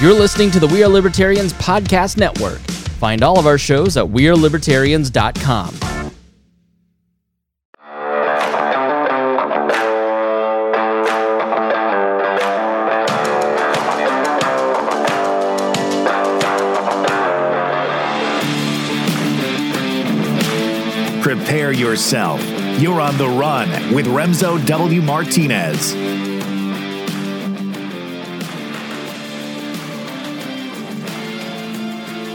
You're listening to the We Are Libertarians Podcast Network. Find all of our shows at WeareLibertarians.com. Prepare yourself. You're on the run with Remso W. Martinez.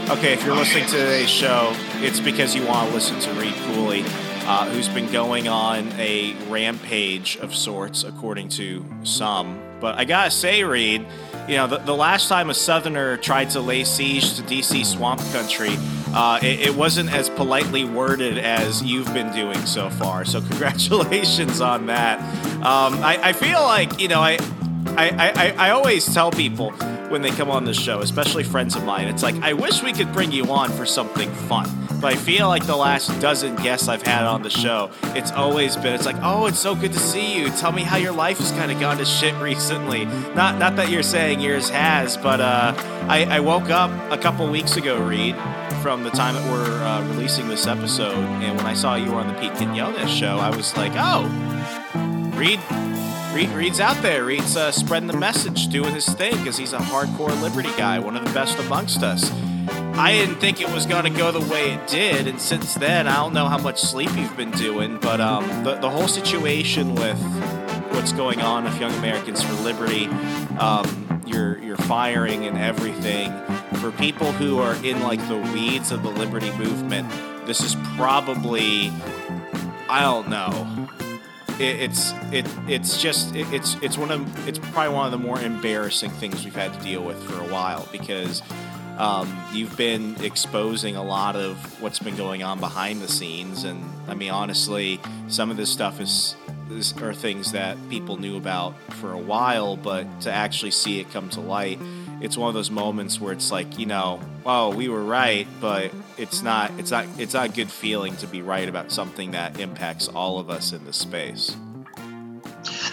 Okay, if you're listening to today's show, it's because you want to listen to Reed Cooley, uh, who's been going on a rampage of sorts, according to some. But I gotta say, Reed, you know, the, the last time a Southerner tried to lay siege to DC swamp country, uh, it, it wasn't as politely worded as you've been doing so far. So congratulations on that. Um, I, I feel like, you know, I, I, I, I always tell people when they come on this show, especially friends of mine, it's like, I wish we could bring you on for something fun. But I feel like the last dozen guests I've had on the show, it's always been, it's like, oh, it's so good to see you. Tell me how your life has kind of gone to shit recently. Not not that you're saying yours has, but uh, I, I woke up a couple weeks ago, Reed, from the time that we're uh, releasing this episode, and when I saw you were on the Pete Quinones show, I was like, oh, Reed Reed, Reed's out there. Reed's uh, spreading the message, doing his thing, because he's a hardcore Liberty guy, one of the best amongst us. I didn't think it was going to go the way it did, and since then, I don't know how much sleep you've been doing, but um, the, the whole situation with what's going on with Young Americans for Liberty, um, your, your firing and everything, for people who are in like the weeds of the Liberty movement, this is probably, I don't know it, it's it it's just it, it's it's one of it's probably one of the more embarrassing things we've had to deal with for a while because um, you've been exposing a lot of what's been going on behind the scenes, and I mean honestly, some of this stuff is, is are things that people knew about for a while, but to actually see it come to light it's one of those moments where it's like you know oh we were right but it's not it's not it's not a good feeling to be right about something that impacts all of us in this space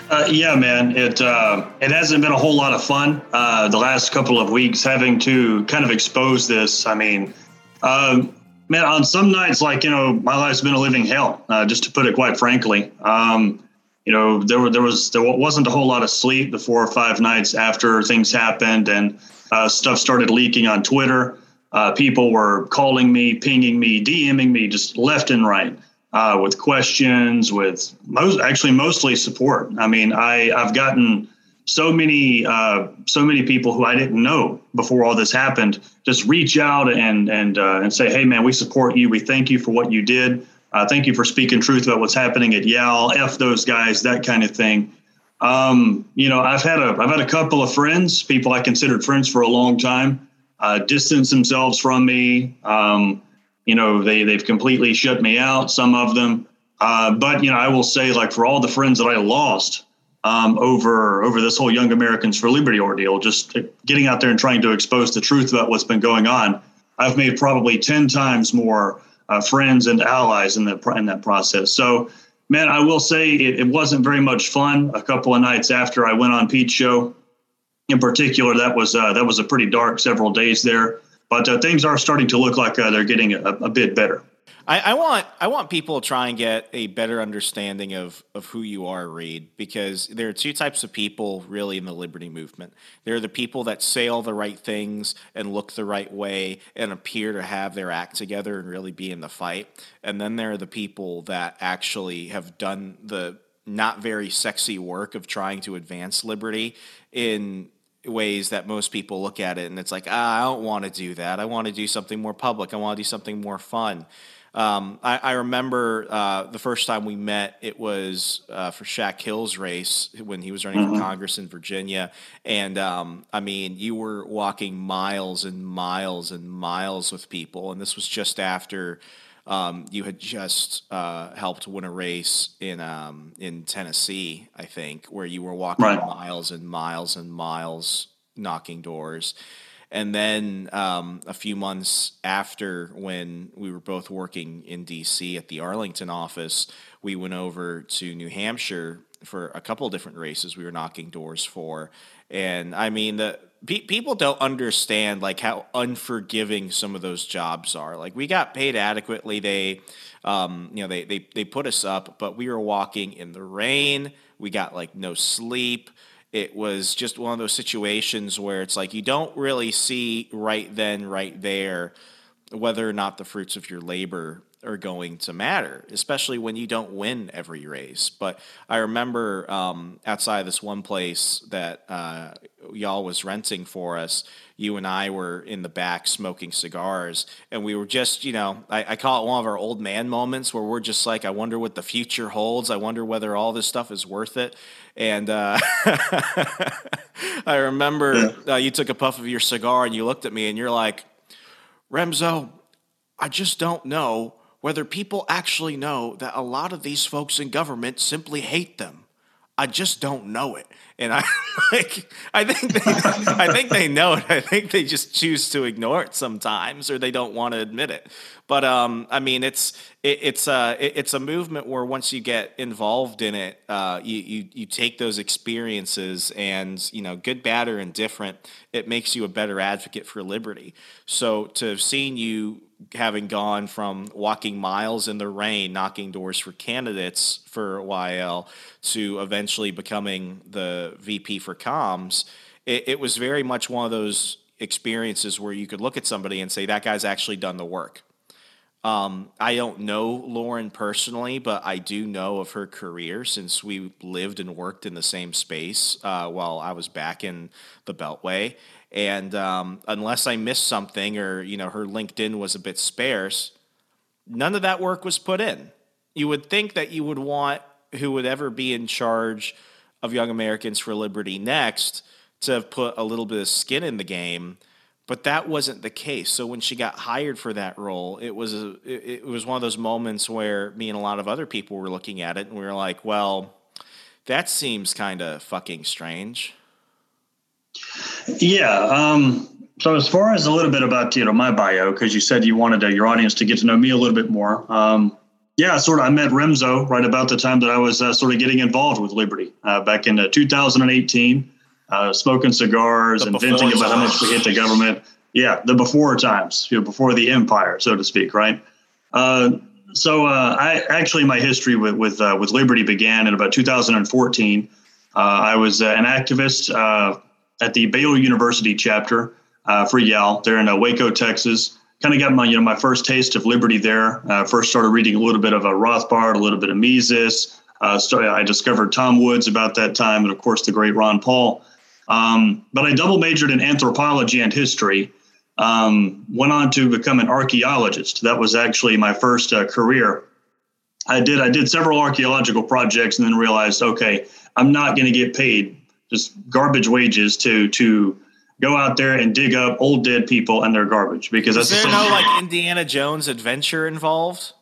uh, yeah, man. It uh, it hasn't been a whole lot of fun uh, the last couple of weeks having to kind of expose this. I mean, um, man, on some nights, like you know, my life's been a living hell. Uh, just to put it quite frankly, um, you know, there were there was there wasn't a whole lot of sleep the four or five nights after things happened and uh, stuff started leaking on Twitter. Uh, people were calling me, pinging me, DMing me just left and right uh, with questions, with most actually mostly support. I mean, I I've gotten so many uh, so many people who I didn't know before all this happened just reach out and and uh, and say, hey man, we support you. We thank you for what you did. Uh, thank you for speaking truth about what's happening at YAL. F those guys, that kind of thing. Um, you know, I've had a I've had a couple of friends, people I considered friends for a long time, uh, distance themselves from me. Um, you know, they they've completely shut me out. Some of them, uh, but you know, I will say, like for all the friends that I lost um, over over this whole Young Americans for Liberty ordeal, just getting out there and trying to expose the truth about what's been going on, I've made probably ten times more uh, friends and allies in that in that process. So, man, I will say it, it wasn't very much fun. A couple of nights after I went on Pete's show, in particular, that was uh, that was a pretty dark several days there. But uh, things are starting to look like uh, they're getting a, a bit better. I, I, want I want people to try and get a better understanding of of who you are, Reed, because there are two types of people really in the liberty movement. There are the people that say all the right things and look the right way and appear to have their act together and really be in the fight, and then there are the people that actually have done the not very sexy work of trying to advance liberty in ways that most people look at it and it's like ah, I don't want to do that. I want to do something more public. I want to do something more fun. Um, I, I, remember uh, the first time we met, it was uh, for Shak Hill's race when he was running mm-hmm. for Congress in Virginia. And um, I mean, you were walking miles and miles and miles with people. And this was just after um, you had just uh, helped win a race in um, in Tennessee, I think, where you were walking right. miles and miles and miles, knocking doors. And then um, a few months after, when we were both working in DC at the Arlington office, we went over to New Hampshire for a couple of different races we were knocking doors for. And I mean, the pe- people don't understand like how unforgiving some of those jobs are. Like we got paid adequately. They, um, you know, they they they put us up, but we were walking in the rain. We got like no sleep. It was just one of those situations where it's like you don't really see right then, right there, whether or not the fruits of your labor are going to matter, especially when you don't win every race. But I remember um, outside this one place that uh, y'all was renting for us, you and I were in the back smoking cigars, and we were just, you know, I, I call it one of our old man moments where we're just like, I wonder what the future holds. I wonder whether all this stuff is worth it. And uh, I remember uh, you took a puff of your cigar and you looked at me and you're like, Remso, I just don't know whether people actually know that a lot of these folks in government simply hate them. I just don't know it. And I like I think they I think they know it. I think they just choose to ignore it sometimes or they don't want to admit it. But um I mean it's it, it's uh it, it's a movement where once you get involved in it, uh you, you you take those experiences and you know, good, bad or indifferent, it makes you a better advocate for liberty. So to have seen you having gone from walking miles in the rain, knocking doors for candidates for YL, to eventually becoming the VP for comms, it, it, was very much one of those experiences where you could look at somebody and say, that guy's actually done the work. Um, I don't know Lauren personally, but I do know of her career since we lived and worked in the same space uh, while I was back in the Beltway. And um, unless I missed something or you know her LinkedIn was a bit sparse, none of that work was put in. You would think that you would want who would ever be in charge of Young Americans for Liberty next to have put a little bit of skin in the game, but that wasn't the case. So when she got hired for that role, it was a, it, it was one of those moments where me and a lot of other people were looking at it and we were like, well, that seems kind of fucking strange. Yeah. Um, so as far as a little bit about you know my bio, because you said you wanted uh, your audience to get to know me a little bit more. Um, yeah, sort of. I met Remso right about the time that I was uh, sort of getting involved with Liberty uh, back in uh, 2018, uh, smoking cigars the and venting about how much we hate the government. Yeah, the before times, you know, before the empire, so to speak, right? Uh, so I actually my history with with with Liberty began in about 2014. I was an activist at the Baylor University chapter uh, for YAL. They're in uh, Waco, Texas. Kind of got my you know my first taste of liberty there. Uh, first started reading a little bit of a uh, Rothbard, a little bit of Mises. Uh, started, I discovered Tom Woods about that time, and of course the great Ron Paul. Um, but I double majored in anthropology and history. Um, went on to become an archaeologist. That was actually my first uh, career. I did I did several archaeological projects, and then realized, okay, I'm not going to get paid just garbage wages to to go out there and dig up old dead people and their garbage because is there no like Indiana Jones adventure involved?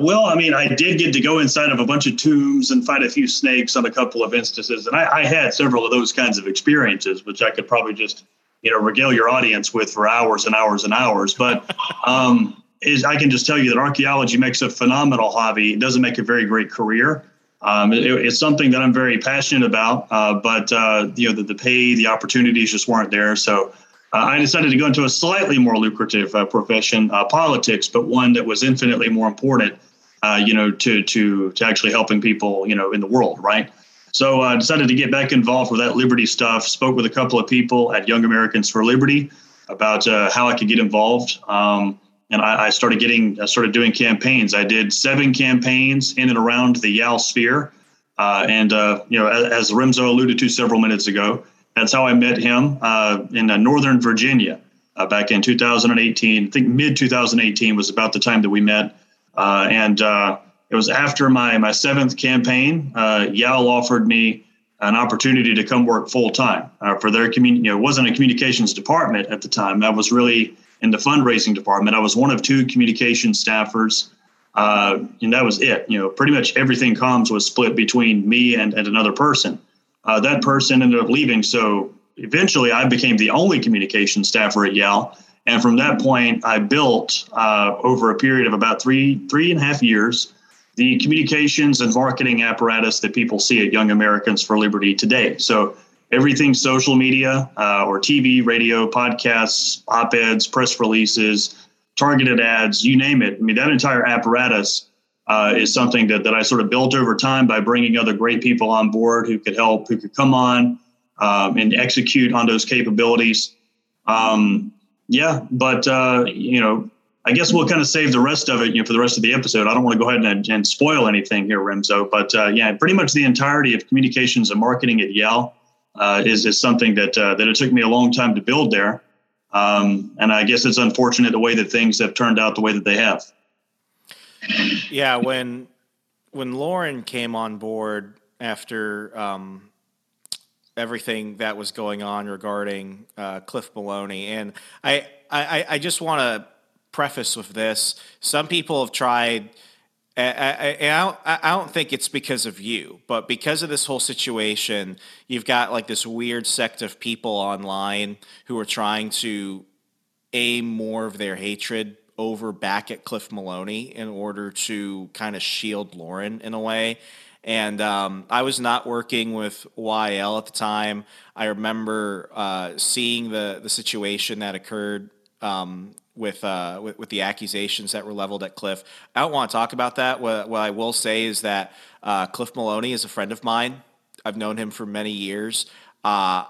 Well, I mean, I did get to go inside of a bunch of tombs and fight a few snakes on a couple of instances, and I, I had several of those kinds of experiences, which I could probably just you know regale your audience with for hours and hours and hours. But um, is I can just tell you that archaeology makes a phenomenal hobby. It doesn't make a very great career. Um, it, it's something that I'm very passionate about, uh, but uh, you know the, the pay, the opportunities just weren't there. So uh, I decided to go into a slightly more lucrative uh, profession, uh, politics, but one that was infinitely more important. Uh, you know, to to to actually helping people, you know, in the world, right? So I decided to get back involved with that liberty stuff. Spoke with a couple of people at Young Americans for Liberty about how I could get involved. Um, and I, I, started getting I started doing campaigns. I did seven campaigns in and around the YAL sphere, uh, and uh, you know, as, as Remso alluded to several minutes ago, that's how I met him uh, in uh, Northern Virginia uh, back in 2018. I think mid 2018 was about the time that we met, uh, and it was after my my seventh campaign. YAL offered me an opportunity to come work full time for their community. You know, it wasn't a communications department at the time. That was really in the fundraising department. I was one of two communication staffers, uh, and that was it. You know, pretty much everything comms was split between me and, and another person. Uh, that person ended up leaving, so eventually I became the only communication staffer at YAL. And from that point, I built uh, over a period of about three three and a half years the communications and marketing apparatus that people see at Young Americans for Liberty today. So everything social media uh, or TV, radio, podcasts, op eds, press releases, targeted ads, you name it. I mean, that entire apparatus uh, is something that, that I sort of built over time by bringing other great people on board who could help, who could come on um, and execute on those capabilities. Um, yeah, but, uh, you know, I guess we'll kind of save the rest of it, you know, for the rest of the episode. I don't want to go ahead and, and spoil anything here, Remso, but uh, yeah, pretty much the entirety of communications and marketing at YAL uh, is is something that uh, that it took me a long time to build there, um, and I guess it's unfortunate the way that things have turned out the way that they have. Yeah, when when Lauren came on board after um, everything that was going on regarding uh, Cliff Maloney, and I I, I just want to preface with this: some people have tried I, I, don't, I don't think it's because of you, but because of this whole situation, you've got like this weird sect of people online who are trying to aim more of their hatred over back at Cliff Maloney in order to kind of shield Lauren in a way. And um, I was not working with YL at the time. I remember uh, seeing the the situation that occurred um, with, uh, with, with the accusations that were leveled at Cliff. I don't want to talk about that. What, what I will say is that uh, Cliff Maloney is a friend of mine. I've known him for many years. Uh,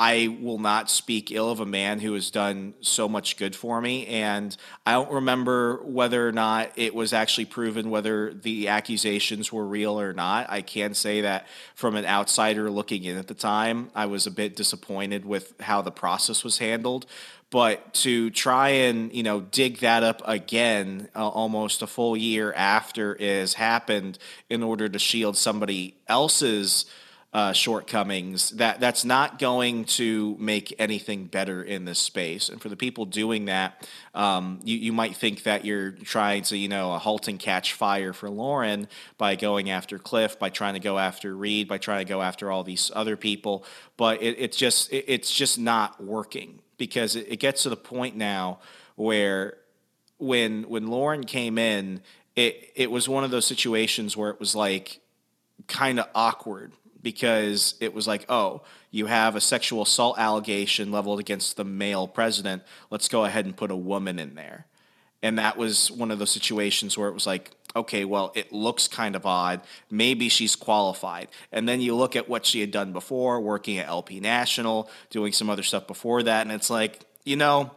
I will not speak ill of a man who has done so much good for me. And I don't remember whether or not it was actually proven whether the accusations were real or not. I can say that from an outsider looking in at the time, I was a bit disappointed with how the process was handled but to try and you know dig that up again uh, almost a full year after it has happened in order to shield somebody else's uh, shortcomings that that's not going to make anything better in this space. And for the people doing that um, you, you might think that you're trying to you know a halt and catch fire for lauren by going after cliff by trying to go after reed by trying to go after all these other people but it, it's just it, it's just not working because it, it gets to the point now where when when Lauren came in, it it was one of those situations where it was like kind of awkward because it was like, oh, you have a sexual assault allegation leveled against the male president. Let's go ahead and put a woman in there. And that was one of those situations where it was like, okay, well, it looks kind of odd. Maybe she's qualified. And then you look at what she had done before, working at LP National, doing some other stuff before that, and it's like, you know,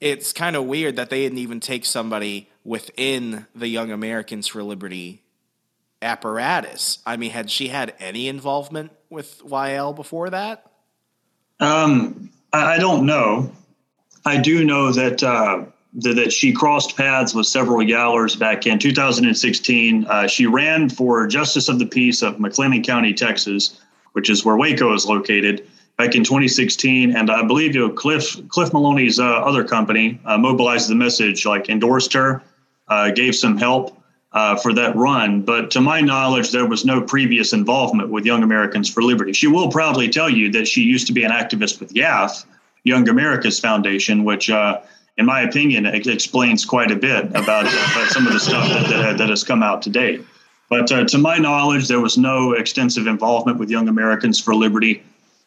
it's kind of weird that they didn't even take somebody within the Young Americans for Liberty apparatus. I mean, had she had any involvement with YL before that? Um, I don't know. I do know that uh, that she crossed paths with several YALers back in 2016. Uh, she ran for Justice of the Peace of McLennan County, Texas, which is where Waco is located, back in 2016. And I believe you know, Cliff Cliff Maloney's uh, other company, uh, Mobilized the Message, like endorsed her, uh, gave some help. Uh, for that run, but to my knowledge, there was no previous involvement with Young Americans for Liberty. She will probably tell you that she used to be an activist with YAF, Young America's Foundation, which uh, in my opinion, it explains quite a bit about, about some of the stuff that, that, that, has come out to date. But uh, to my knowledge, there was no extensive involvement with Young Americans for Liberty,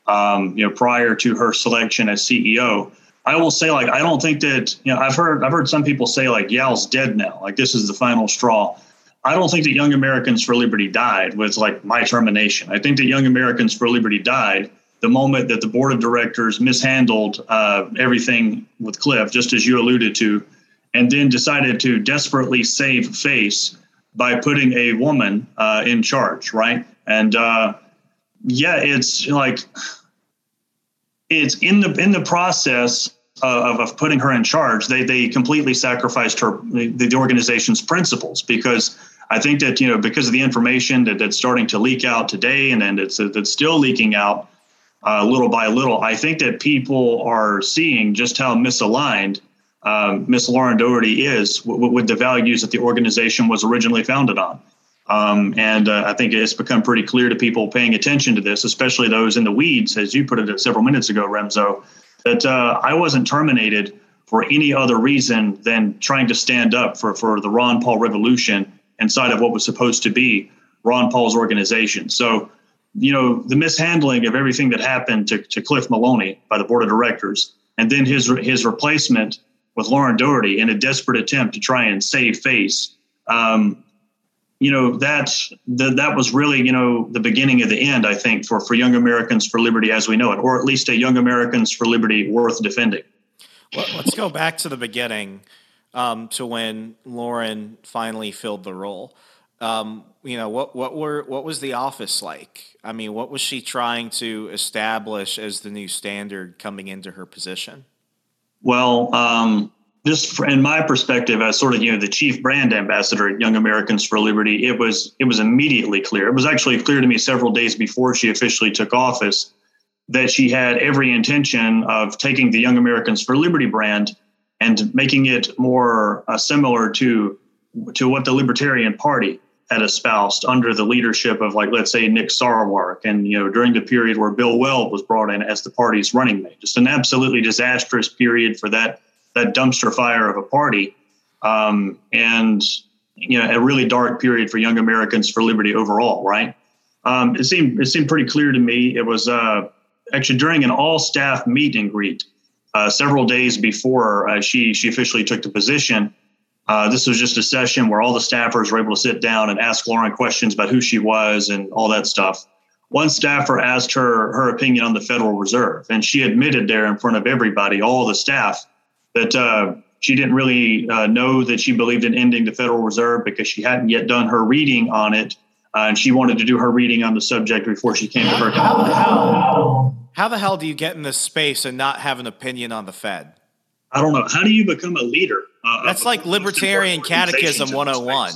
um, you know, prior to her selection as CEO. I will say, like, I don't think that you know. I've heard I've heard some people say like YAL's dead now, like this is the final straw. I don't think that Young Americans for Liberty died with like my termination. I think that Young Americans for Liberty died the moment that the board of directors mishandled uh, everything with Cliff, just as you alluded to, and then decided to desperately save face by putting a woman uh, in charge, right? And uh, yeah, it's like it's in the in the process of, of putting her in charge. They they completely sacrificed her the, the organization's principles because. I think that you know because of the information that, that's starting to leak out today, and then it's that's still leaking out uh, little by little. I think that people are seeing just how misaligned um, Miss Lauren Doherty is w- with the values that the organization was originally founded on. Um, and uh, I think it's become pretty clear to people paying attention to this, especially those in the weeds, as you put it several minutes ago, Remso, that uh, I wasn't terminated for any other reason than trying to stand up for, for the Ron Paul revolution inside of what was supposed to be Ron Paul's organization. So you know, the mishandling of everything that happened to, to Cliff Maloney by the board of directors, and then his his replacement with Lauren Doherty in a desperate attempt to try and save face. Um, you know that the, that was really you know the beginning of the end i think for for young americans for liberty as we know it or at least a young americans for liberty worth defending well, let's go back to the beginning um, to when lauren finally filled the role um, you know what what were what was the office like i mean what was she trying to establish as the new standard coming into her position well um, just in my perspective as sort of you know the chief brand ambassador at Young Americans for Liberty, it was it was immediately clear. It was actually clear to me several days before she officially took office that she had every intention of taking the Young Americans for Liberty brand and making it more uh, similar to to what the Libertarian Party had espoused under the leadership of like let's say Nick Sarwark and you know during the period where Bill Weld was brought in as the party's running mate. Just an absolutely disastrous period for that that dumpster fire of a party, um, and you know a really dark period for young Americans for liberty overall. Right? Um, it seemed it seemed pretty clear to me. It was uh, actually during an all staff meet and greet uh, several days before uh, she she officially took the position. Uh, this was just a session where all the staffers were able to sit down and ask Lauren questions about who she was and all that stuff. One staffer asked her her opinion on the Federal Reserve, and she admitted there in front of everybody, all the staff, that uh, she didn't really uh, know that she believed in ending the Federal Reserve because she hadn't yet done her reading on it. Uh, and she wanted to do her reading on the subject before she came to her. How, how, how the hell do you get in this space and not have an opinion on the Fed? I don't know. How do you become a leader? Uh, That's like Libertarian Catechism 101.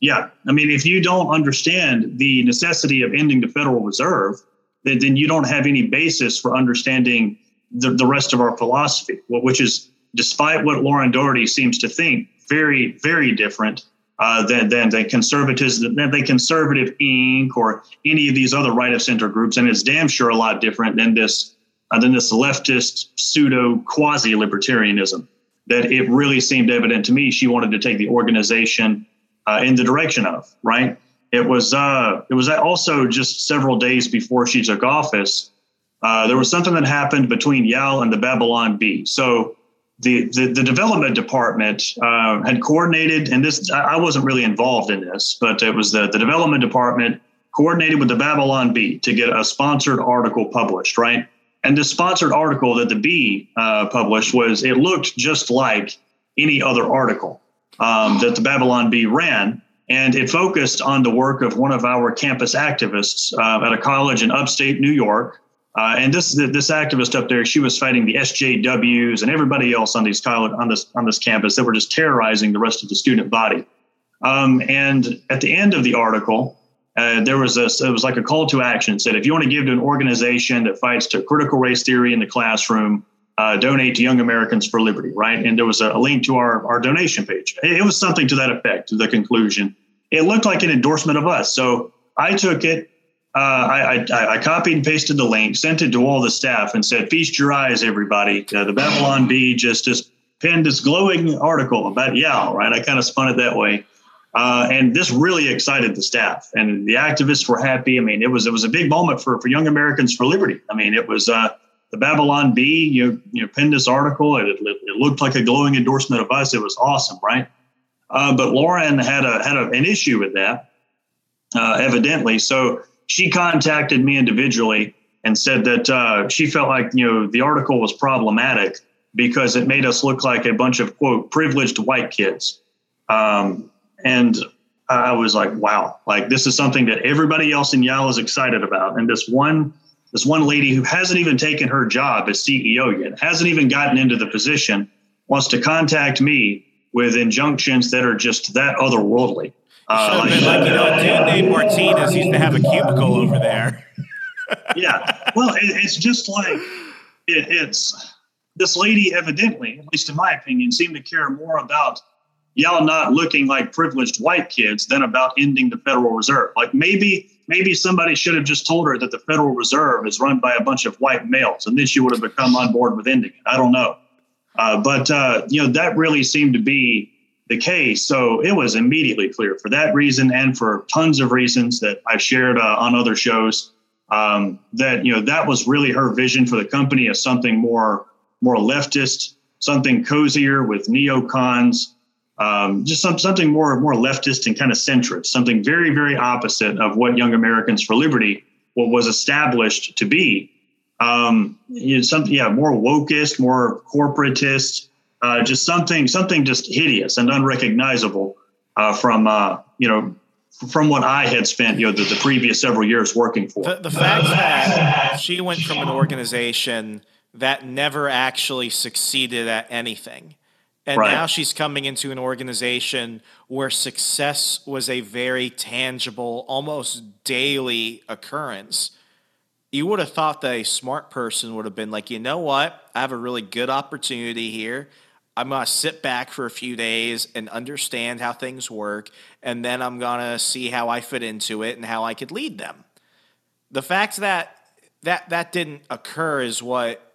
Yeah. I mean, if you don't understand the necessity of ending the Federal Reserve, then, then you don't have any basis for understanding the, the rest of our philosophy, which is despite what Lauren Doherty seems to think, very, very different uh, than, than the conservatives, than the conservative Inc. or any of these other right of center groups, and it's damn sure a lot different than this uh, than this leftist pseudo quasi libertarianism. That it really seemed evident to me she wanted to take the organization uh, in the direction of right. It was uh, it was also just several days before she took office. Uh, there was something that happened between YAL and the Babylon Bee. So the, the, the development department uh, had coordinated, and this I wasn't really involved in this, but it was the, the development department coordinated with the Babylon Bee to get a sponsored article published, right? And this sponsored article that the Bee uh, published was it looked just like any other article um, that the Babylon Bee ran, and it focused on the work of one of our campus activists uh, at a college in upstate New York uh, and this this activist up there, she was fighting the SJWs and everybody else on these college on this on this campus that were just terrorizing the rest of the student body. Um, and at the end of the article, uh, there was a it was like a call to action. said if you want to give to an organization that fights to critical race theory in the classroom, uh, donate to Young Americans for Liberty, right? And there was a, a link to our our donation page. It, was something to that effect. To the conclusion, it looked like an endorsement of us. So I took it uh, I, I, I, copied and pasted the link, sent it to all the staff, and said, "Feast your eyes, everybody! Uh, the Babylon Bee just just penned this glowing article about YAL." Right? I kind of spun it that way, uh, and this really excited the staff, and the activists were happy. I mean, it was it was a big moment for for Young Americans for Liberty. I mean, it was uh, the Babylon Bee. You you know, penned this article. It, it, it, looked like a glowing endorsement of us. It was awesome, right? Uh, but Lauren had a had a, an issue with that, uh, evidently. So she contacted me individually and said that uh, she felt like you know the article was problematic because it made us look like a bunch of quote privileged white kids um, and i was like wow like this is something that everybody else in YAL is excited about and this one this one lady who hasn't even taken her job as ceo yet hasn't even gotten into the position wants to contact me with injunctions that are just that otherworldly uh, like, like, you know, a dude named Martinez used to have a cubicle over there. yeah. Well, it, it's just like it, it's this lady, evidently, at least in my opinion, seemed to care more about YAL not looking like privileged white kids than about ending the Federal Reserve. Like maybe maybe somebody should have just told her that the Federal Reserve is run by a bunch of white males, and then she would have become on board with ending it. I don't know, uh, but uh, you know that really seemed to be the case. So it was immediately clear for that reason and for tons of reasons that I've shared uh, on other shows um, that you know that was really her vision for the company as something more more leftist, something cozier with neocons, um, just some, something more more leftist and kind of centrist, something very very opposite of what Young Americans for Liberty what was established to be. Um, you know, something yeah more wokist, more corporatist, uh, just something something just hideous and unrecognizable uh, from uh, you know from what I had spent, you know, the, the previous several years working for. The, the fact that she went from an organization that never actually succeeded at anything. And right. now she's coming into an organization where success was a very tangible, almost daily occurrence. You would have thought that a smart person would have been like, you know what? I have a really good opportunity here. I'm going to sit back for a few days and understand how things work. And then I'm going to see how I fit into it and how I could lead them. The fact that that, that didn't occur is what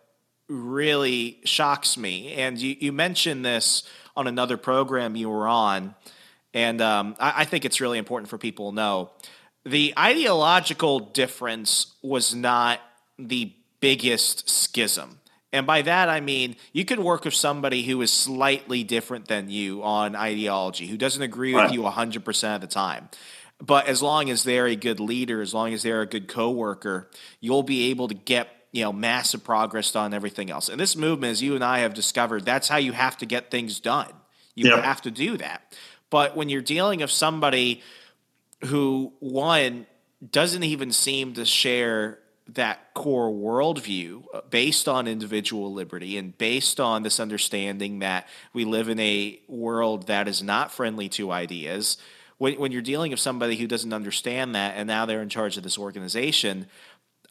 really shocks me. And you, you mentioned this on another program you were on. And um, I, I think it's really important for people to know. The ideological difference was not the biggest schism and by that, I mean you can work with somebody who is slightly different than you on ideology, who doesn't agree right. with you 100% of the time. But as long as they're a good leader, as long as they're a good coworker, you'll be able to get you know massive progress on everything else. And this movement, as you and I have discovered, that's how you have to get things done. You yep. have to do that. But when you're dealing with somebody who one doesn't even seem to share that core worldview uh, based on individual liberty and based on this understanding that we live in a world that is not friendly to ideas. When, when you're dealing with somebody who doesn't understand that and now they're in charge of this organization,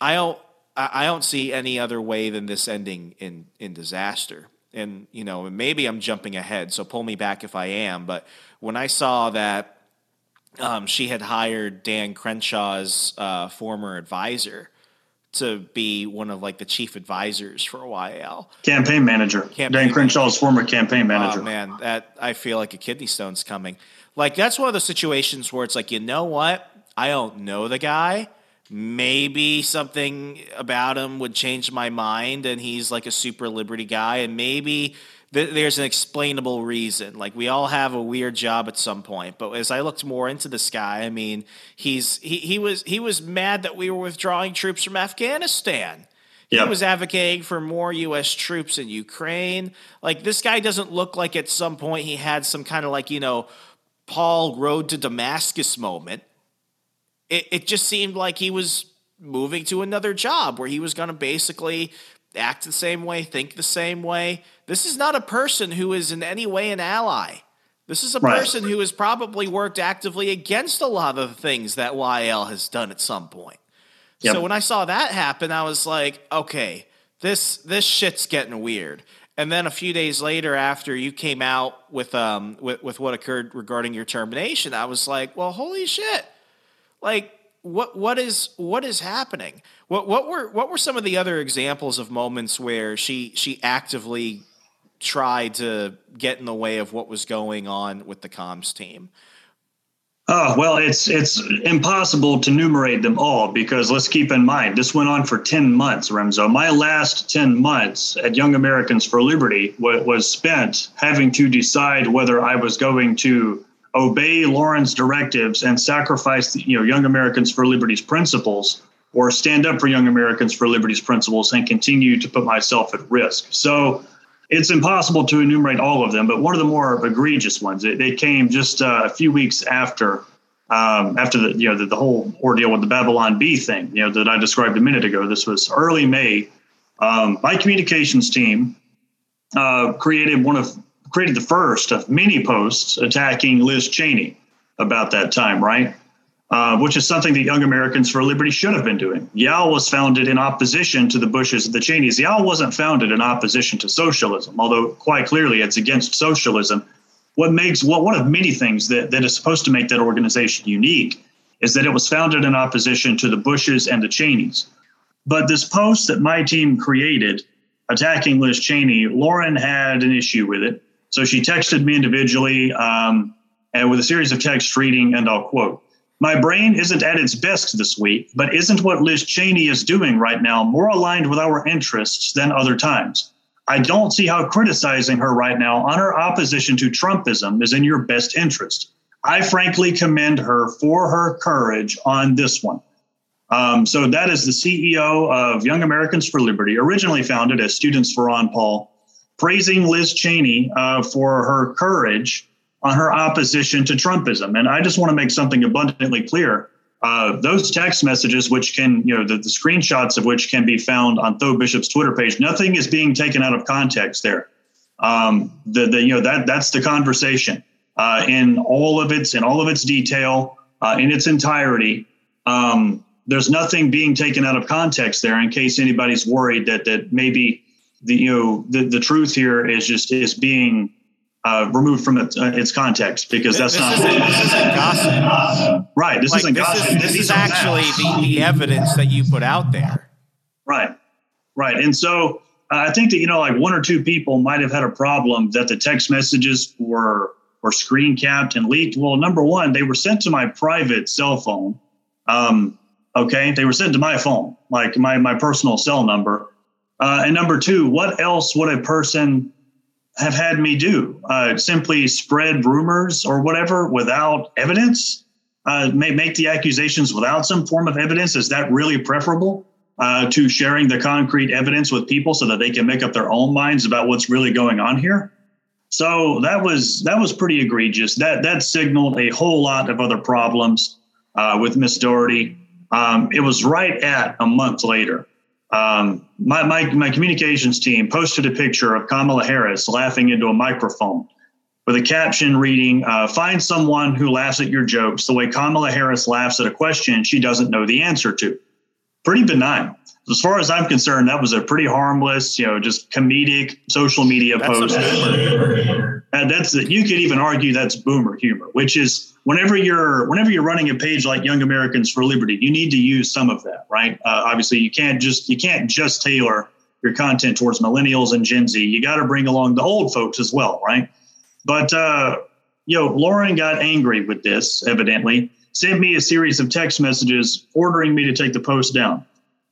I don't I don't see any other way than this ending in in disaster. And you know, maybe I'm jumping ahead, so pull me back if I am. But when I saw that um, she had hired Dan Crenshaw's uh, former advisor to be one of like the chief advisors for YAL. Campaign manager. Campaign Dan Crenshaw's former campaign manager. Oh man, that I feel like a kidney stone's coming. Like that's one of the situations where it's like, you know what? I don't know the guy. Maybe something about him would change my mind and he's like a super liberty guy and maybe th- there's an explainable reason. Like we all have a weird job at some point, but as I looked more into this guy, I mean, he's he, he was he was mad that we were withdrawing troops from Afghanistan. Yep. He was advocating for more U.S. troops in Ukraine. Like this guy doesn't look like at some point he had some kind of like you know Paul road to Damascus moment. It it just seemed like he was moving to another job where he was going to basically act the same way, think the same way. This is not a person who is in any way an ally. This is a right. person who has probably worked actively against a lot of the things that YL has done at some point. Yep. So when I saw that happen, I was like, okay, this this shit's getting weird. And then a few days later, after you came out with um with, with what occurred regarding your termination, I was like, well, holy shit! Like what what is what is happening? What what were what were some of the other examples of moments where she she actively tried to get in the way of what was going on with the comms team? Oh, well, it's it's impossible to enumerate them all because let's keep in mind this went on for 10 months, Remso. My last 10 months at Young Americans for Liberty was spent having to decide whether I was going to obey Lauren's directives and sacrifice, you know, Young Americans for Liberty's principles, or stand up for Young Americans for Liberty's principles and continue to put myself at risk. So it's impossible to enumerate all of them, but one of the more egregious ones, it, they came just uh, a few weeks after. Um, after the you know the, the whole ordeal with the Babylon Bee thing, you know that I described a minute ago, this was early May. Um, my communications team uh, created one of created the first of many posts attacking Liz Cheney about that time, right? Uh, which is something that Young Americans for Liberty should have been doing. YAL was founded in opposition to the Bushes and the Cheneys. YAL wasn't founded in opposition to socialism, although quite clearly it's against socialism. What makes what one of many things that, that is supposed to make that organization unique is that it was founded in opposition to the Bushes and the Cheneys. But this post that my team created attacking Liz Cheney, Lauren had an issue with it. So she texted me individually um, and with a series of texts reading, and I'll quote My brain isn't at its best this week, but isn't what Liz Cheney is doing right now more aligned with our interests than other times? I don't see how criticizing her right now on her opposition to Trumpism is in your best interest. I frankly commend her for her courage on this one. Um, so that is the CEO of Young Americans for Liberty, originally founded as Students for Ron Paul, praising Liz Cheney uh, for her courage on her opposition to Trumpism. And I just want to make something abundantly clear. Uh, those text messages, which can, you know, the, the, screenshots of which can be found on Tho Bishop's Twitter page, nothing is being taken out of context there. Um, the, the, you know, that that's the conversation uh, in all of its in all of its detail, uh, in its entirety. Um, there's nothing being taken out of context there. In case anybody's worried that that maybe the you know the, the truth here is just is being uh, removed from its, uh, its context because that's this not isn't, this isn't gossip. right. This Like, isn't this gossip. is, this is actually the, the evidence that you put out there. Right, right. And so uh, I think that you know, like one or two people might have had a problem that the text messages were were screen capped and leaked. Well, number one, they were sent to my private cell phone. Um, okay, they were sent to my phone, like my my personal cell number. Uh, and number two, what else would a person have had me do? Uh, simply spread rumors or whatever without evidence? Uh, make, make the accusations without some form of evidence? Is that really preferable uh, to sharing the concrete evidence with people so that they can make up their own minds about what's really going on here? So that was that was pretty egregious. That that signaled a whole lot of other problems uh, with Miss Doherty. Um, it was right at a month later um, my, my, my communications team posted a picture of Kamala Harris laughing into a microphone with a caption reading, uh, Find someone who laughs at your jokes the way Kamala Harris laughs at a question she doesn't know the answer to. Pretty benign. As far as I'm concerned, that was a pretty harmless, you know, just comedic social media That's post. And that's you could even argue that's boomer humor, which is whenever you're whenever you're running a page like Young Americans for Liberty, you need to use some of that, right? Uh, obviously, you can't just you can't just tailor your content towards millennials and Gen Z. You got to bring along the old folks as well, right? But uh, you know, Lauren got angry with this. Evidently, sent me a series of text messages ordering me to take the post down.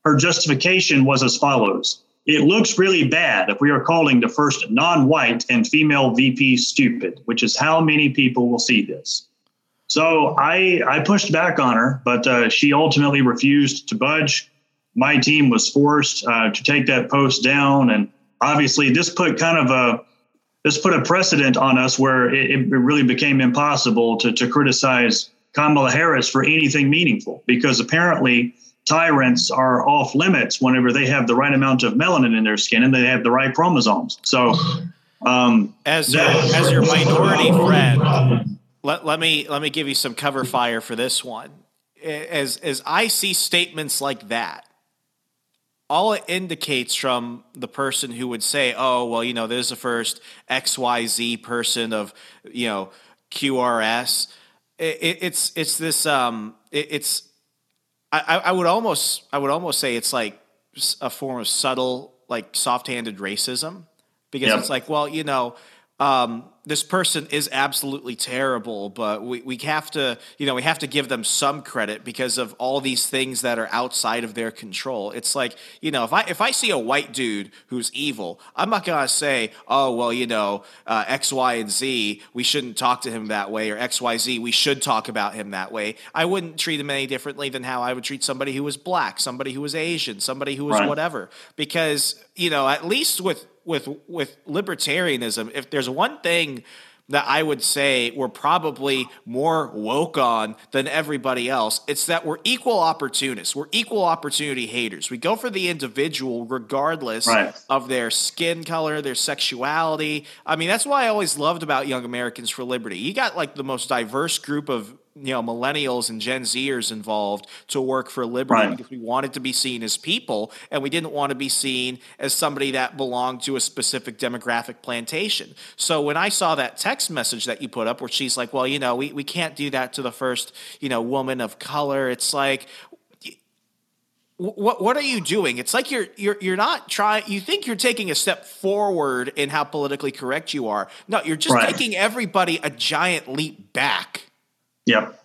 Her justification was as follows. It looks really bad if we are calling the first non white and female VP stupid, which is how many people will see this. So I, I pushed back on her, but uh, she ultimately refused to budge. My team was forced uh, to take that post down. And obviously, this put kind of a this put a precedent on us where it, it really became impossible to, to criticize Kamala Harris for anything meaningful because apparently tyrants are off limits whenever they have the right amount of melanin in their skin and they have the right chromosomes. So, um, As your, as your minority friend, let, let me let me give you some cover fire for this one. As as I see statements like that, all it indicates from the person who would say, "Oh, well, you know, there's the first X Y Z person of you know QRS." It, it, it's it's this um it, it's I, I would almost I would almost say it's like a form of subtle like soft-handed racism because Yep. it's like well you know um, this person is absolutely terrible but we, we have to you know we have to give them some credit because of all these things that are outside of their control. It's like you know if i if i see a white dude who's evil i'm not gonna say oh well you know uh, x y and z we shouldn't talk to him that way or x y z we should talk about him that way. I wouldn't treat him any differently than how i would treat somebody who was black somebody who was asian somebody who was Right. whatever. Because you know at least with with with libertarianism if there's one thing that I would say we're probably more woke on than everybody else. It's that we're equal opportunists. We're equal opportunity haters. We go for the individual regardless Right. of their skin color, their sexuality. I mean, that's why I always loved about Young Americans for Liberty. You got like the most diverse group of you know millennials and Gen Zers involved to work for liberty Right. because we wanted to be seen as people and we didn't want to be seen as somebody that belonged to a specific demographic plantation. So when I saw that text message that you put up where she's like, well, you know, we, we can't do that to the first, you know, woman of color, it's like, what what are you doing? It's like you're you're you're not trying. You think you're taking a step forward in how politically correct you are. No, you're just Right. taking everybody a giant leap back. Yep.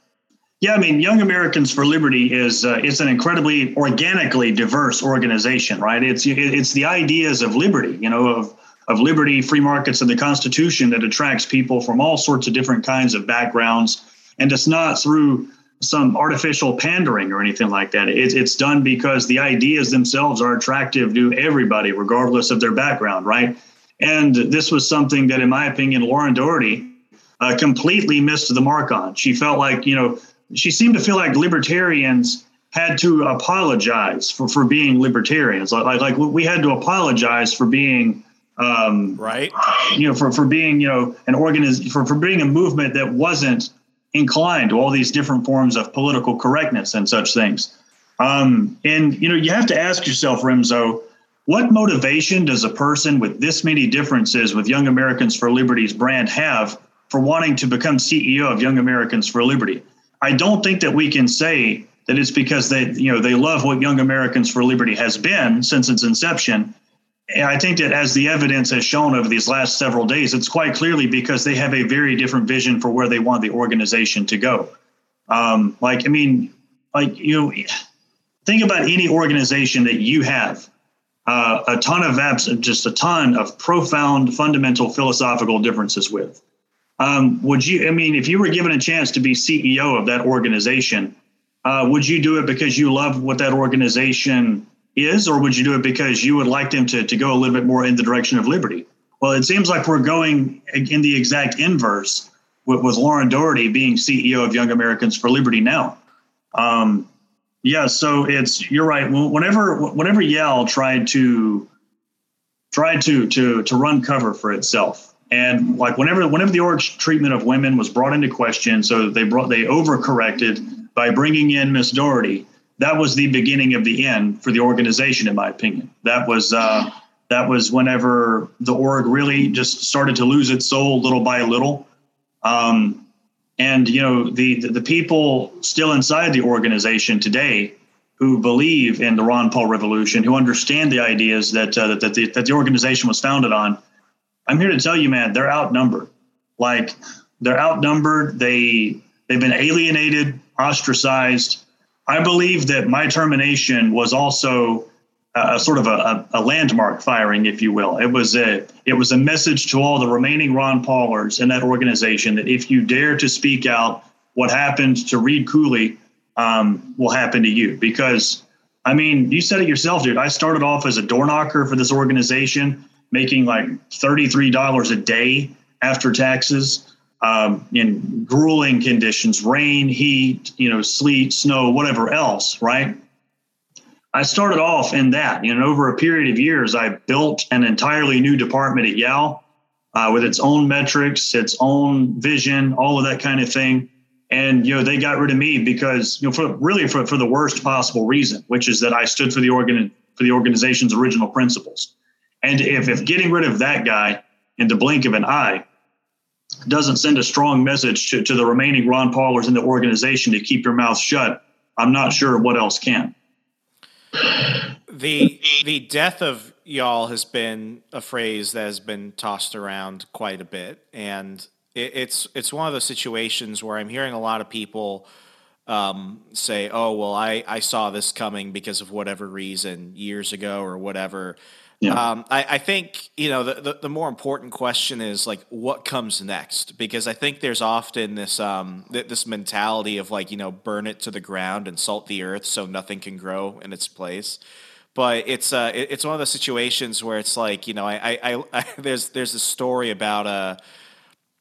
Yeah, I mean, Young Americans for Liberty is uh, it's an incredibly organically diverse organization, right? It's it's the ideas of liberty, you know, of of liberty, free markets, and the Constitution that attracts people from all sorts of different kinds of backgrounds, and it's not through some artificial pandering or anything like that. It's it's done because the ideas themselves are attractive to everybody, regardless of their background, right? And this was something that, in my opinion, Lauren Doherty uh, completely missed the mark on. She felt like, you know, she seemed to feel like libertarians had to apologize for, for being libertarians. Like, like, like we had to apologize for being, um, right. You know, for, for being, you know, an organiz for, for being a movement that wasn't inclined to all these different forms of political correctness and such things. Um, and, you know, you have to ask yourself, Remso, what motivation does a person with this many differences with Young Americans for Liberty's brand have for wanting to become CEO of Young Americans for Liberty? I don't think that we can say that it's because they, you know, they love what Young Americans for Liberty has been since its inception. And I think that as the evidence has shown over these last several days, it's quite clearly because they have a very different vision for where they want the organization to go. Um, like, I mean, like, you know, think about any organization that you have uh, a ton of abs- just a ton of profound fundamental philosophical differences with. Um, would you? I mean, if you were given a chance to be CEO of that organization, uh, would you do it because you love what that organization is, or would you do it because you would like them to to go a little bit more in the direction of liberty? Well, it seems like we're going in the exact inverse with, with Lauren Doherty being CEO of Young Americans for Liberty now. Um, yeah, so it's you're right. Whenever whenever YAL tried to tried to to to run cover for itself and like whenever whenever the org's treatment of women was brought into question, so they brought they overcorrected by bringing in Miss Doherty. That was the beginning of the end for the organization, in my opinion. That was uh, that was whenever the org really just started to lose its soul little by little. Um, and you know the, the the people still inside the organization today who believe in the Ron Paul revolution, who understand the ideas that uh, that, the, that the organization was founded on, I'm here to tell you, man, they're outnumbered. Like they're outnumbered. They they've been alienated, ostracized. I believe that my termination was also a, a sort of a, a, landmark firing, if you will. It was a it was a message to all the remaining Ron Paulers in that organization that if you dare to speak out, what happened to Reed Cooley um, will happen to you. Because I mean, you said it yourself, dude. I started off as a door knocker for this organization making like $33 a day after taxes um, in grueling conditions rain heat you know sleet snow whatever else right? I started off in that. You know over a period of years i built an entirely new department at YAL uh, with its own metrics its own vision all of that kind of thing. And you know they got rid of me because you know for really for, for the worst possible reason which is that i stood for the organ for the organization's original principles and if, if getting rid of that guy in the blink of an eye doesn't send a strong message to, to the remaining Ron Paulers in the organization to keep your mouth shut, I'm not sure what else can. The the death of YAL has been a phrase that has been tossed around quite a bit, and it, it's it's one of those situations where I'm hearing a lot of people um, say, "Oh, well, I I saw this coming because of whatever reason years ago or whatever." Yeah. Um, I, I, think you know the, the, the more important question is like what comes next because I think there's often this um, th- this mentality of like you know burn it to the ground and salt the earth so nothing can grow in its place. But it's uh, it, it's one of those situations where it's like you know I, I, I there's there's a story about uh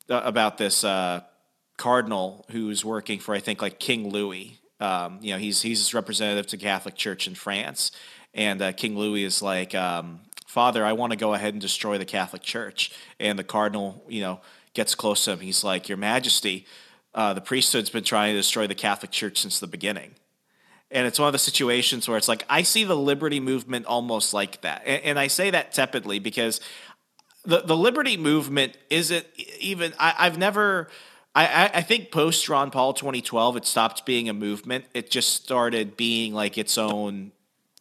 about this uh, cardinal who's working for I think like King Louis. Um, you know he's he's representative to Catholic Church in France, and uh, King Louis is like, um, Father, I want to go ahead and destroy the Catholic Church. And the cardinal, you know, gets close to him. He's like, Your Majesty, uh, the priesthood's been trying to destroy the Catholic Church since the beginning. And it's one of the situations where it's like, I see the liberty movement almost like that. And, and I say that tepidly because the, the liberty movement isn't even, I, I've never. I, I think post Ron Paul 2012, it stopped being a movement. It just started being like its own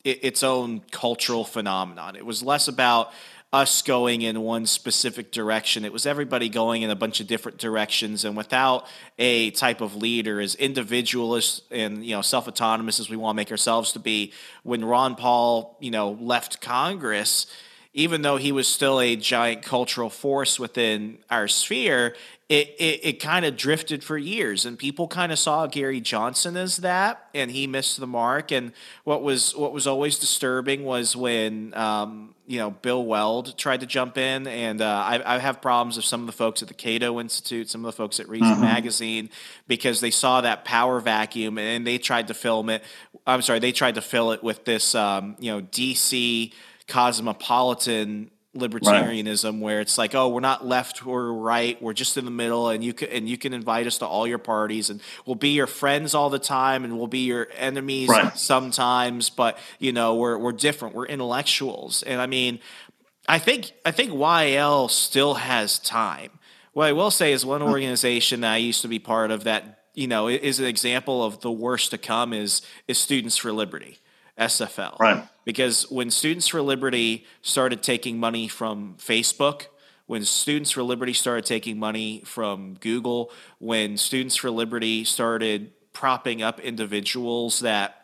its own cultural phenomenon. It was less about us going in one specific direction. It was everybody going in a bunch of different directions, and without a type of leader as individualist and you know self autonomous as we want to make ourselves to be. When Ron Paul, you know, left Congress even though he was still a giant cultural force within our sphere, it, it, it kind of drifted for years and people kind of saw Gary Johnson as that and he missed the mark and what was what was always disturbing was when um, you know Bill Weld tried to jump in and uh, I, I, have problems with some of the folks at the Cato Institute some of the folks at Reason mm-hmm. Magazine because they saw that power vacuum and they tried to film it I'm sorry they tried to fill it with this um, you know DC cosmopolitan libertarianism right. where it's like oh we're not left or right we're just in the middle and you can and you can invite us to all your parties and we'll be your friends all the time and we'll be your enemies right. sometimes but you know we're we're different we're intellectuals and i mean i think i think YAL still has time what i will say is one organization that i used to be part of that you know is an example of the worst to come is is students for liberty SFL. Right. Because when Students for Liberty started taking money from Facebook, when Students for Liberty started taking money from Google, when Students for Liberty started propping up individuals that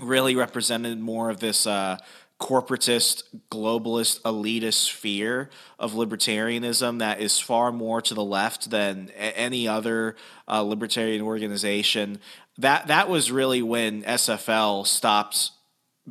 really represented more of this uh, corporatist, globalist, elitist sphere of libertarianism that is far more to the left than any other uh, libertarian organization. That that was really when SFL stopped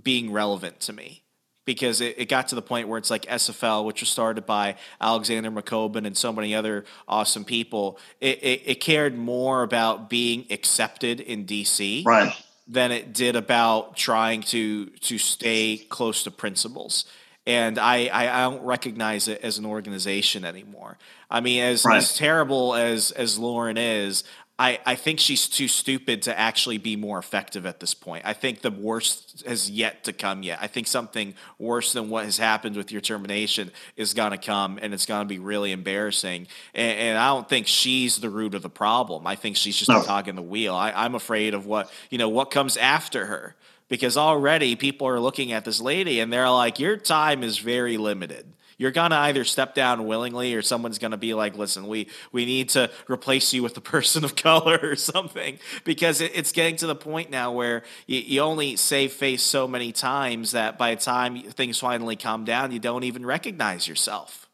being relevant to me because it, it, got to the point where it's like SFL, which was started by Alexander McCobin and so many other awesome people. It, it, it cared more about being accepted in DC, right than it did about trying to to stay close to principles. And I, I, I don't recognize it as an organization anymore. I mean, as, right. as terrible as as Lauren is, I, I think she's too stupid to actually be more effective at this point. I think the worst has yet to come yet. I think something worse than what has happened with your termination is going to come, and it's going to be really embarrassing. And, and, I don't think she's the root of the problem. I think she's just no. a cog in the wheel. I, I'm afraid of what you know what comes after her because already people are looking at this lady and they're like, your time is very limited you're gonna either step down willingly or someone's gonna be like, listen, we we need to replace you with a person of color or something because it, it's getting to the point now where you, you only save face so many times that by the time things finally calm down, you don't even recognize yourself.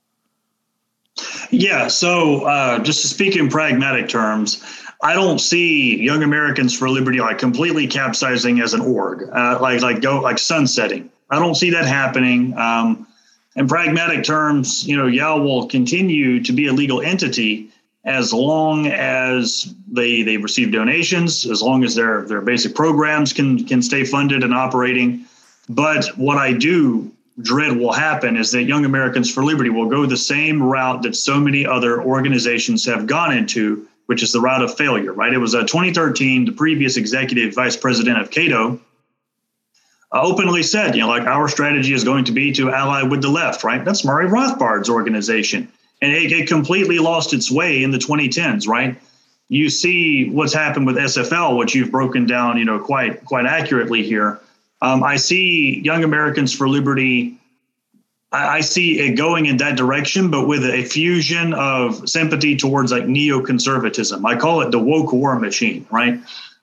Yeah. So uh, just to speak in pragmatic terms. I don't see Young Americans for Liberty like completely capsizing as an org, uh, like like go like sunsetting. I don't see that happening. Um, in pragmatic terms, you know, YAL will continue to be a legal entity as long as they they receive donations, as long as their their basic programs can can stay funded and operating. But what I do dread will happen is that Young Americans for Liberty will go the same route that so many other organizations have gone into, which is the route of failure. Right? It was a 2013. The previous executive vice president of Cato uh, openly said, you know, like our strategy is going to be to ally with the left, right? That's Murray Rothbard's organization. And it, it completely lost its way in the 2010s, right? You see what's happened with SFL, which you've broken down, you know, quite quite accurately here. Um, I see Young Americans for Liberty. I, I see it going in that direction, but with a fusion of sympathy towards like neoconservatism. I call it the woke war machine, right?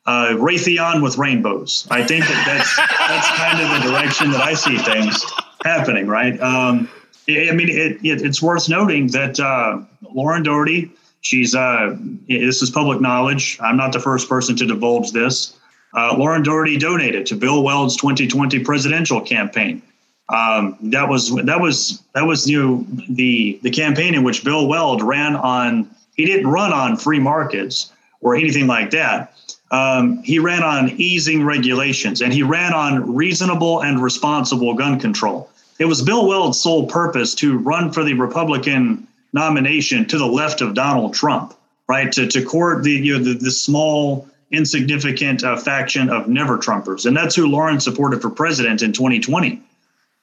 Uh, Raytheon with rainbows. I think that that's that's kind of the direction that I see things happening. Right. Um, I mean, it, it, it's worth noting that uh, Lauren Doherty. She's uh, this is public knowledge. I'm not the first person to divulge this. Uh, Lauren Doherty donated to Bill Weld's 2020 presidential campaign. Um, that was that was that was you know, the the campaign in which Bill Weld ran on. He didn't run on free markets or anything like that um, he ran on easing regulations and he ran on reasonable and responsible gun control. It was Bill Weld's sole purpose to run for the Republican nomination to the left of Donald Trump, right? To, to court the, you know, the, the small, insignificant uh, faction of never Trumpers. And that's who Lauren supported for president in 2020.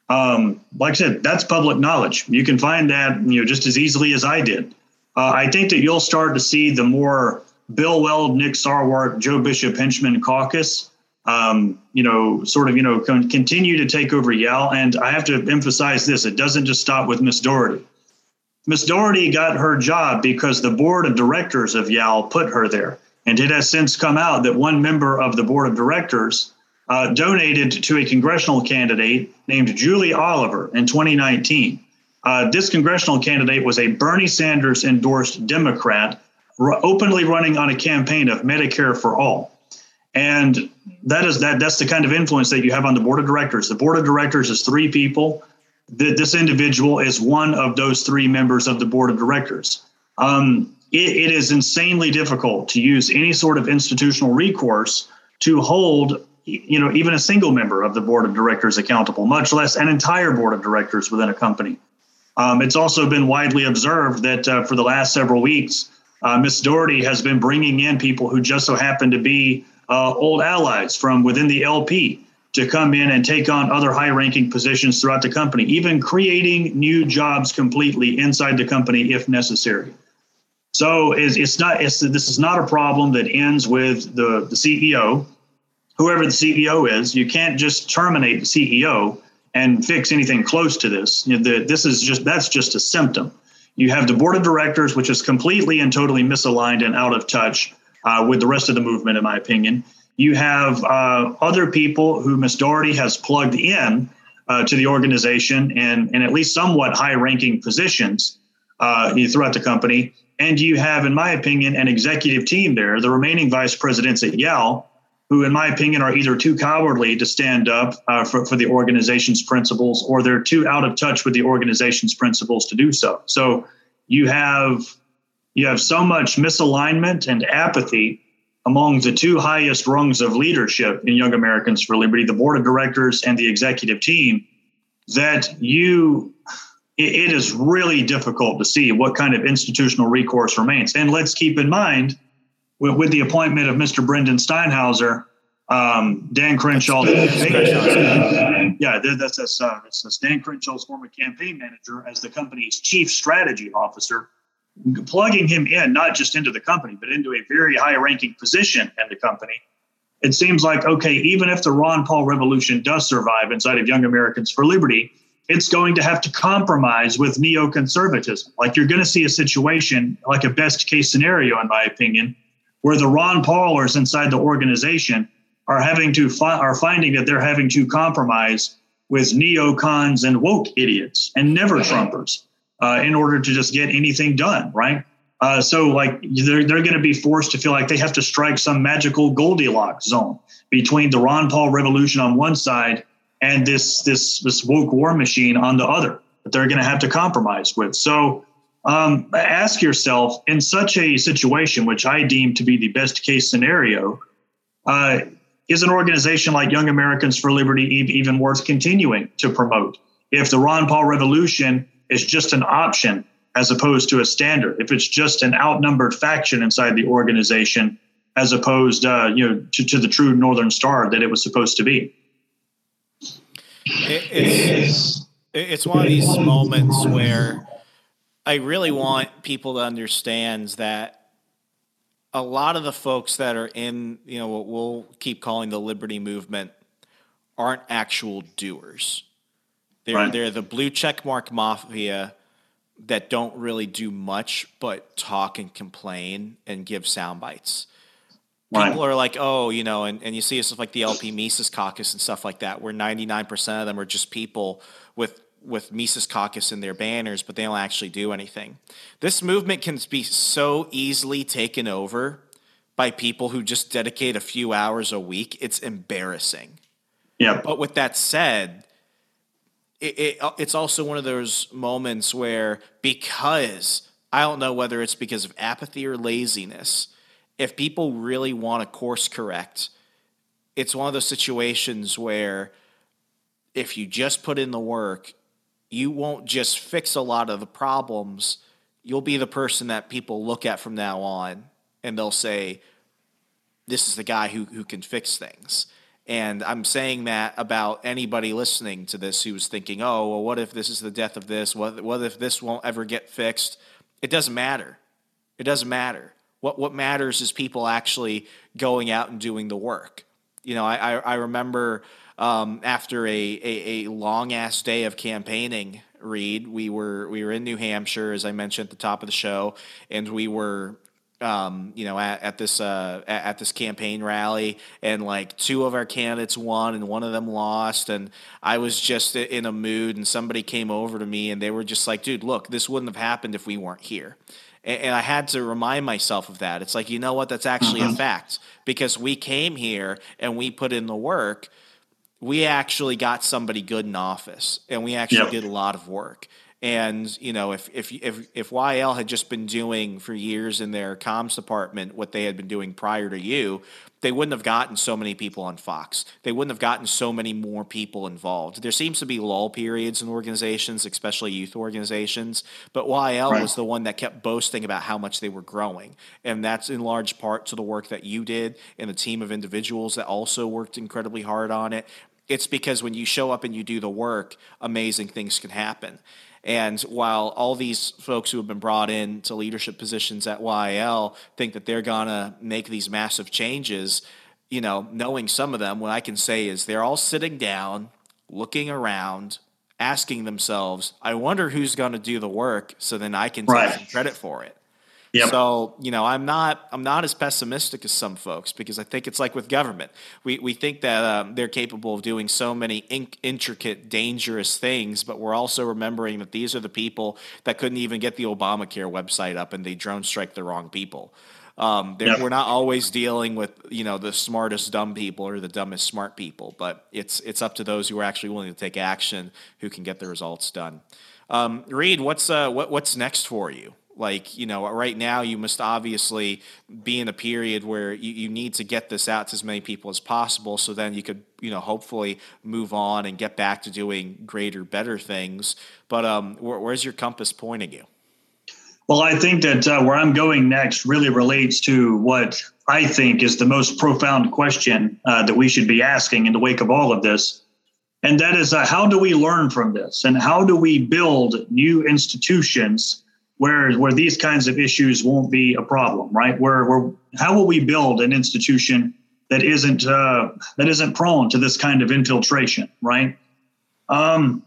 Um, like I said, that's public knowledge. You can find that, you know, just as easily as I did. Uh, I think that you'll start to see the more Bill Weld, Nick Sarwark, Joe Bishop Henchman caucus um, you know, sort of, you know, con- continue to take over YAL. And I have to emphasize this: it doesn't just stop with Miss Doherty. Miss Doherty got her job because the board of directors of YAL put her there. And it has since come out that one member of the board of directors uh, donated to a congressional candidate named Julie Oliver in 2019. Uh, this congressional candidate was a Bernie Sanders endorsed Democrat r- openly running on a campaign of Medicare for all. And that is that that's the kind of influence that you have on the board of directors. The board of directors is three people. The, this individual is one of those three members of the board of directors. Um, it, it is insanely difficult to use any sort of institutional recourse to hold you know even a single member of the board of directors accountable much less an entire board of directors within a company um, it's also been widely observed that uh, for the last several weeks uh, Ms. Doherty has been bringing in people who just so happen to be uh, old allies from within the LP to come in and take on other high ranking positions throughout the company, even creating new jobs completely inside the company if necessary. So it's, it's not it's, this is not a problem that ends with the, the CEO, whoever the CEO is. You can't just terminate the CEO and fix anything close to this. You know, the, this is just that's just a symptom. You have the board of directors, which is completely and totally misaligned and out of touch uh, with the rest of the movement, in my opinion. You have uh, other people who Ms. Doherty has plugged in uh, to the organization in, in at least somewhat high ranking positions uh, throughout the company. And you have, in my opinion, an executive team there, the remaining vice presidents at YAL, who, in my opinion, are either too cowardly to stand up uh, for, for the organization's principles or they're too out of touch with the organization's principles to do so. So you have you have so much misalignment and apathy among the two highest rungs of leadership in Young Americans for Liberty, the board of directors and the executive team, that you it is really difficult to see what kind of institutional recourse remains. And let's keep in mind, with, with the appointment of Mr. Brendan Steinhauser, um, Dan Crenshaw, yeah, that's that's, uh, that's that's Dan Crenshaw's former campaign manager as the company's chief strategy officer plugging him in, not just into the company, but into a very high ranking position in the company, it seems like, okay, even if the Ron Paul revolution does survive inside of Young Americans for Liberty, it's going to have to compromise with neoconservatism. Like you're going to see a situation, like a best case scenario, in my opinion, where the Ron Paulers inside the organization are having to fi- are finding that they're having to compromise with neocons and woke idiots and never Trumpers uh, in order to just get anything done, right? Uh, so like they're, they're going to be forced to feel like they have to strike some magical Goldilocks zone between the Ron Paul revolution on one side and this this this woke war machine on the other that they're going to have to compromise with. So um, ask yourself in such a situation, which I deem to be the best case scenario, uh, is an organization like Young Americans for Liberty even worth continuing to promote? If the Ron Paul revolution is just an option as opposed to a standard. If it's just an outnumbered faction inside the organization, as opposed, uh, you know, to, to, the true Northern Star that it was supposed to be. It, it's, it's one of these moments where I really want people to understand that a lot of the folks that are in, you know, what we'll keep calling the liberty movement aren't actual doers. They're right. they're the blue check mark mafia that don't really do much but talk and complain and give sound bites. Right. People are like, oh, you know, and, and you see stuff like the LP Mises caucus and stuff like that, where 99% of them are just people with with Mises caucus in their banners, but they don't actually do anything. This movement can be so easily taken over by people who just dedicate a few hours a week. It's embarrassing. Yeah. But with that said, it, it, it's also one of those moments where because I don't know whether it's because of apathy or laziness, if people really want to course correct, it's one of those situations where if you just put in the work, you won't just fix a lot of the problems. You'll be the person that people look at from now on and they'll say, This is the guy who, who can fix things. And I'm saying that about anybody listening to this who's thinking, oh, well, what if this is the death of this? What, what if this won't ever get fixed? It doesn't matter. It doesn't matter. What, what matters is people actually going out and doing the work. You know, I I, I remember um, after a, a, a long ass day of campaigning, Reed, we were we were in New Hampshire, as I mentioned at the top of the show, and we were um, you know, at, at this uh, at, at, this campaign rally, and like two of our candidates won, and one of them lost, and I was just in a mood, and somebody came over to me, and they were just like, "Dude, look, this wouldn't have happened if we weren't here." And, and I had to remind myself of that. It's like, you know what? That's actually mm-hmm. a fact because we came here and we put in the work. We actually got somebody good in office, and we actually yep. did a lot of work. And you know, if if if if YAL had just been doing for years in their comms department what they had been doing prior to you, they wouldn't have gotten so many people on Fox. They wouldn't have gotten so many more people involved. There seems to be lull periods in organizations, especially youth organizations, but YAL right. was the one that kept boasting about how much they were growing. And that's in large part to the work that you did and the team of individuals that also worked incredibly hard on it. It's because when you show up and you do the work, amazing things can happen. And while all these folks who have been brought in to leadership positions at YAL think that they're going to make these massive changes, you know, knowing some of them, what I can say is they're all sitting down, looking around, asking themselves, I wonder who's going to do the work so then I can take some credit for it. Yep. So you know, I'm not I'm not as pessimistic as some folks because I think it's like with government. We we think that um, they're capable of doing so many in- intricate, dangerous things, but we're also remembering that these are the people that couldn't even get the Obamacare website up, and they drone strike the wrong people. Um, yep. We're not always dealing with you know the smartest dumb people or the dumbest smart people, but it's it's up to those who are actually willing to take action who can get the results done. Um, Reed, what's uh, what, what's next for you? Like you know right now you must obviously be in a period where you, you need to get this out to as many people as possible so then you could you know hopefully move on and get back to doing greater better things. But um, where, where's your compass pointing you? Well i think that uh, where i'm going next really relates to what i think is the most profound question uh, that we should be asking in the wake of all of this. And that is uh, how do we learn from this? And how do we build new institutions where where these kinds of issues won't be a problem, right? Where where how will we build an institution that isn't uh, that isn't prone to this kind of infiltration, right? Um,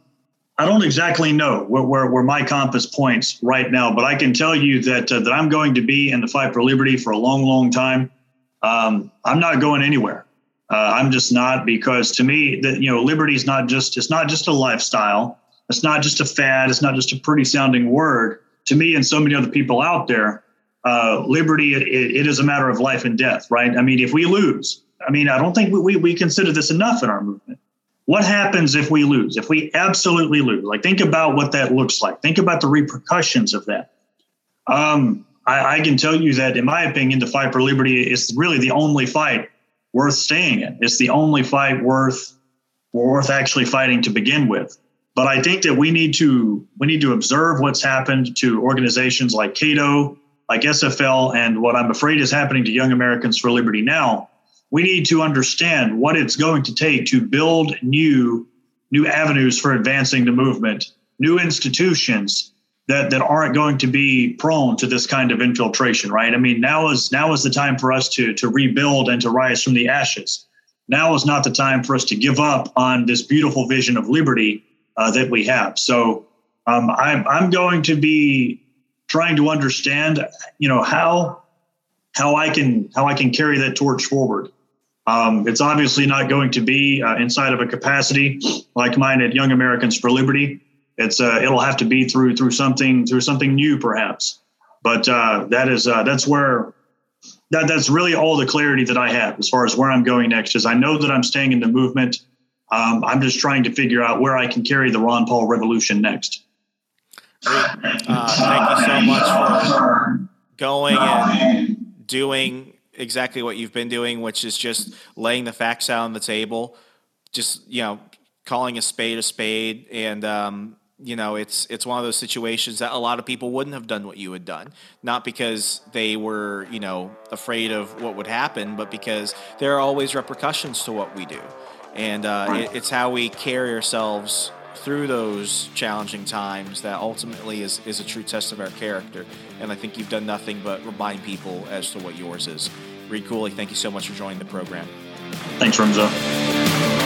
I don't exactly know where, where, where my compass points right now, but I can tell you that uh, that I'm going to be in the fight for liberty for a long, long time. Um, I'm not going anywhere. Uh, I'm just not because to me that you know liberty is not just it's not just a lifestyle. It's not just a fad. It's not just a pretty sounding word to me and so many other people out there, uh, liberty, it, it is a matter of life and death, right? I mean, if we lose, I mean, I don't think we, we, we consider this enough in our movement. What happens if we lose? If we absolutely lose? Like, think about what that looks like. Think about the repercussions of that. Um, I, I can tell you that, in my opinion, the fight for liberty is really the only fight worth staying in. It's the only fight worth worth actually fighting to begin with. But I think that we need to we need to observe what's happened to organizations like Cato, like SFL, and what I'm afraid is happening to Young Americans for Liberty now. We need to understand what it's going to take to build new new avenues for advancing the movement, new institutions that that aren't going to be prone to this kind of infiltration, right? I mean, now is now is the time for us to to rebuild and to rise from the ashes. Now is not the time for us to give up on this beautiful vision of liberty uh, that we have. So um, I'm I'm going to be trying to understand, you know, how how I can how I can carry that torch forward. Um, it's obviously not going to be uh, inside of a capacity like mine at Young Americans for Liberty. It's uh, it'll have to be through through something through something new, perhaps. But uh, that is uh, that's where that that's really all the clarity that I have as far as where I'm going next. Is I know that I'm staying in the movement. Um, I'm just trying to figure out where I can carry the Ron Paul revolution next. Uh, thank you so much for going and doing exactly what you've been doing, which is just laying the facts out on the table, just you know, calling a spade a spade, and um, you know, it's it's one of those situations that a lot of people wouldn't have done what you had done, not because they were you know afraid of what would happen, but because there are always repercussions to what we do and uh, it, it's how we carry ourselves through those challenging times that ultimately is, is a true test of our character. And I think you've done nothing but remind people as to what yours is. Reed Cooley, thank you so much for joining the program. Thanks, Remso.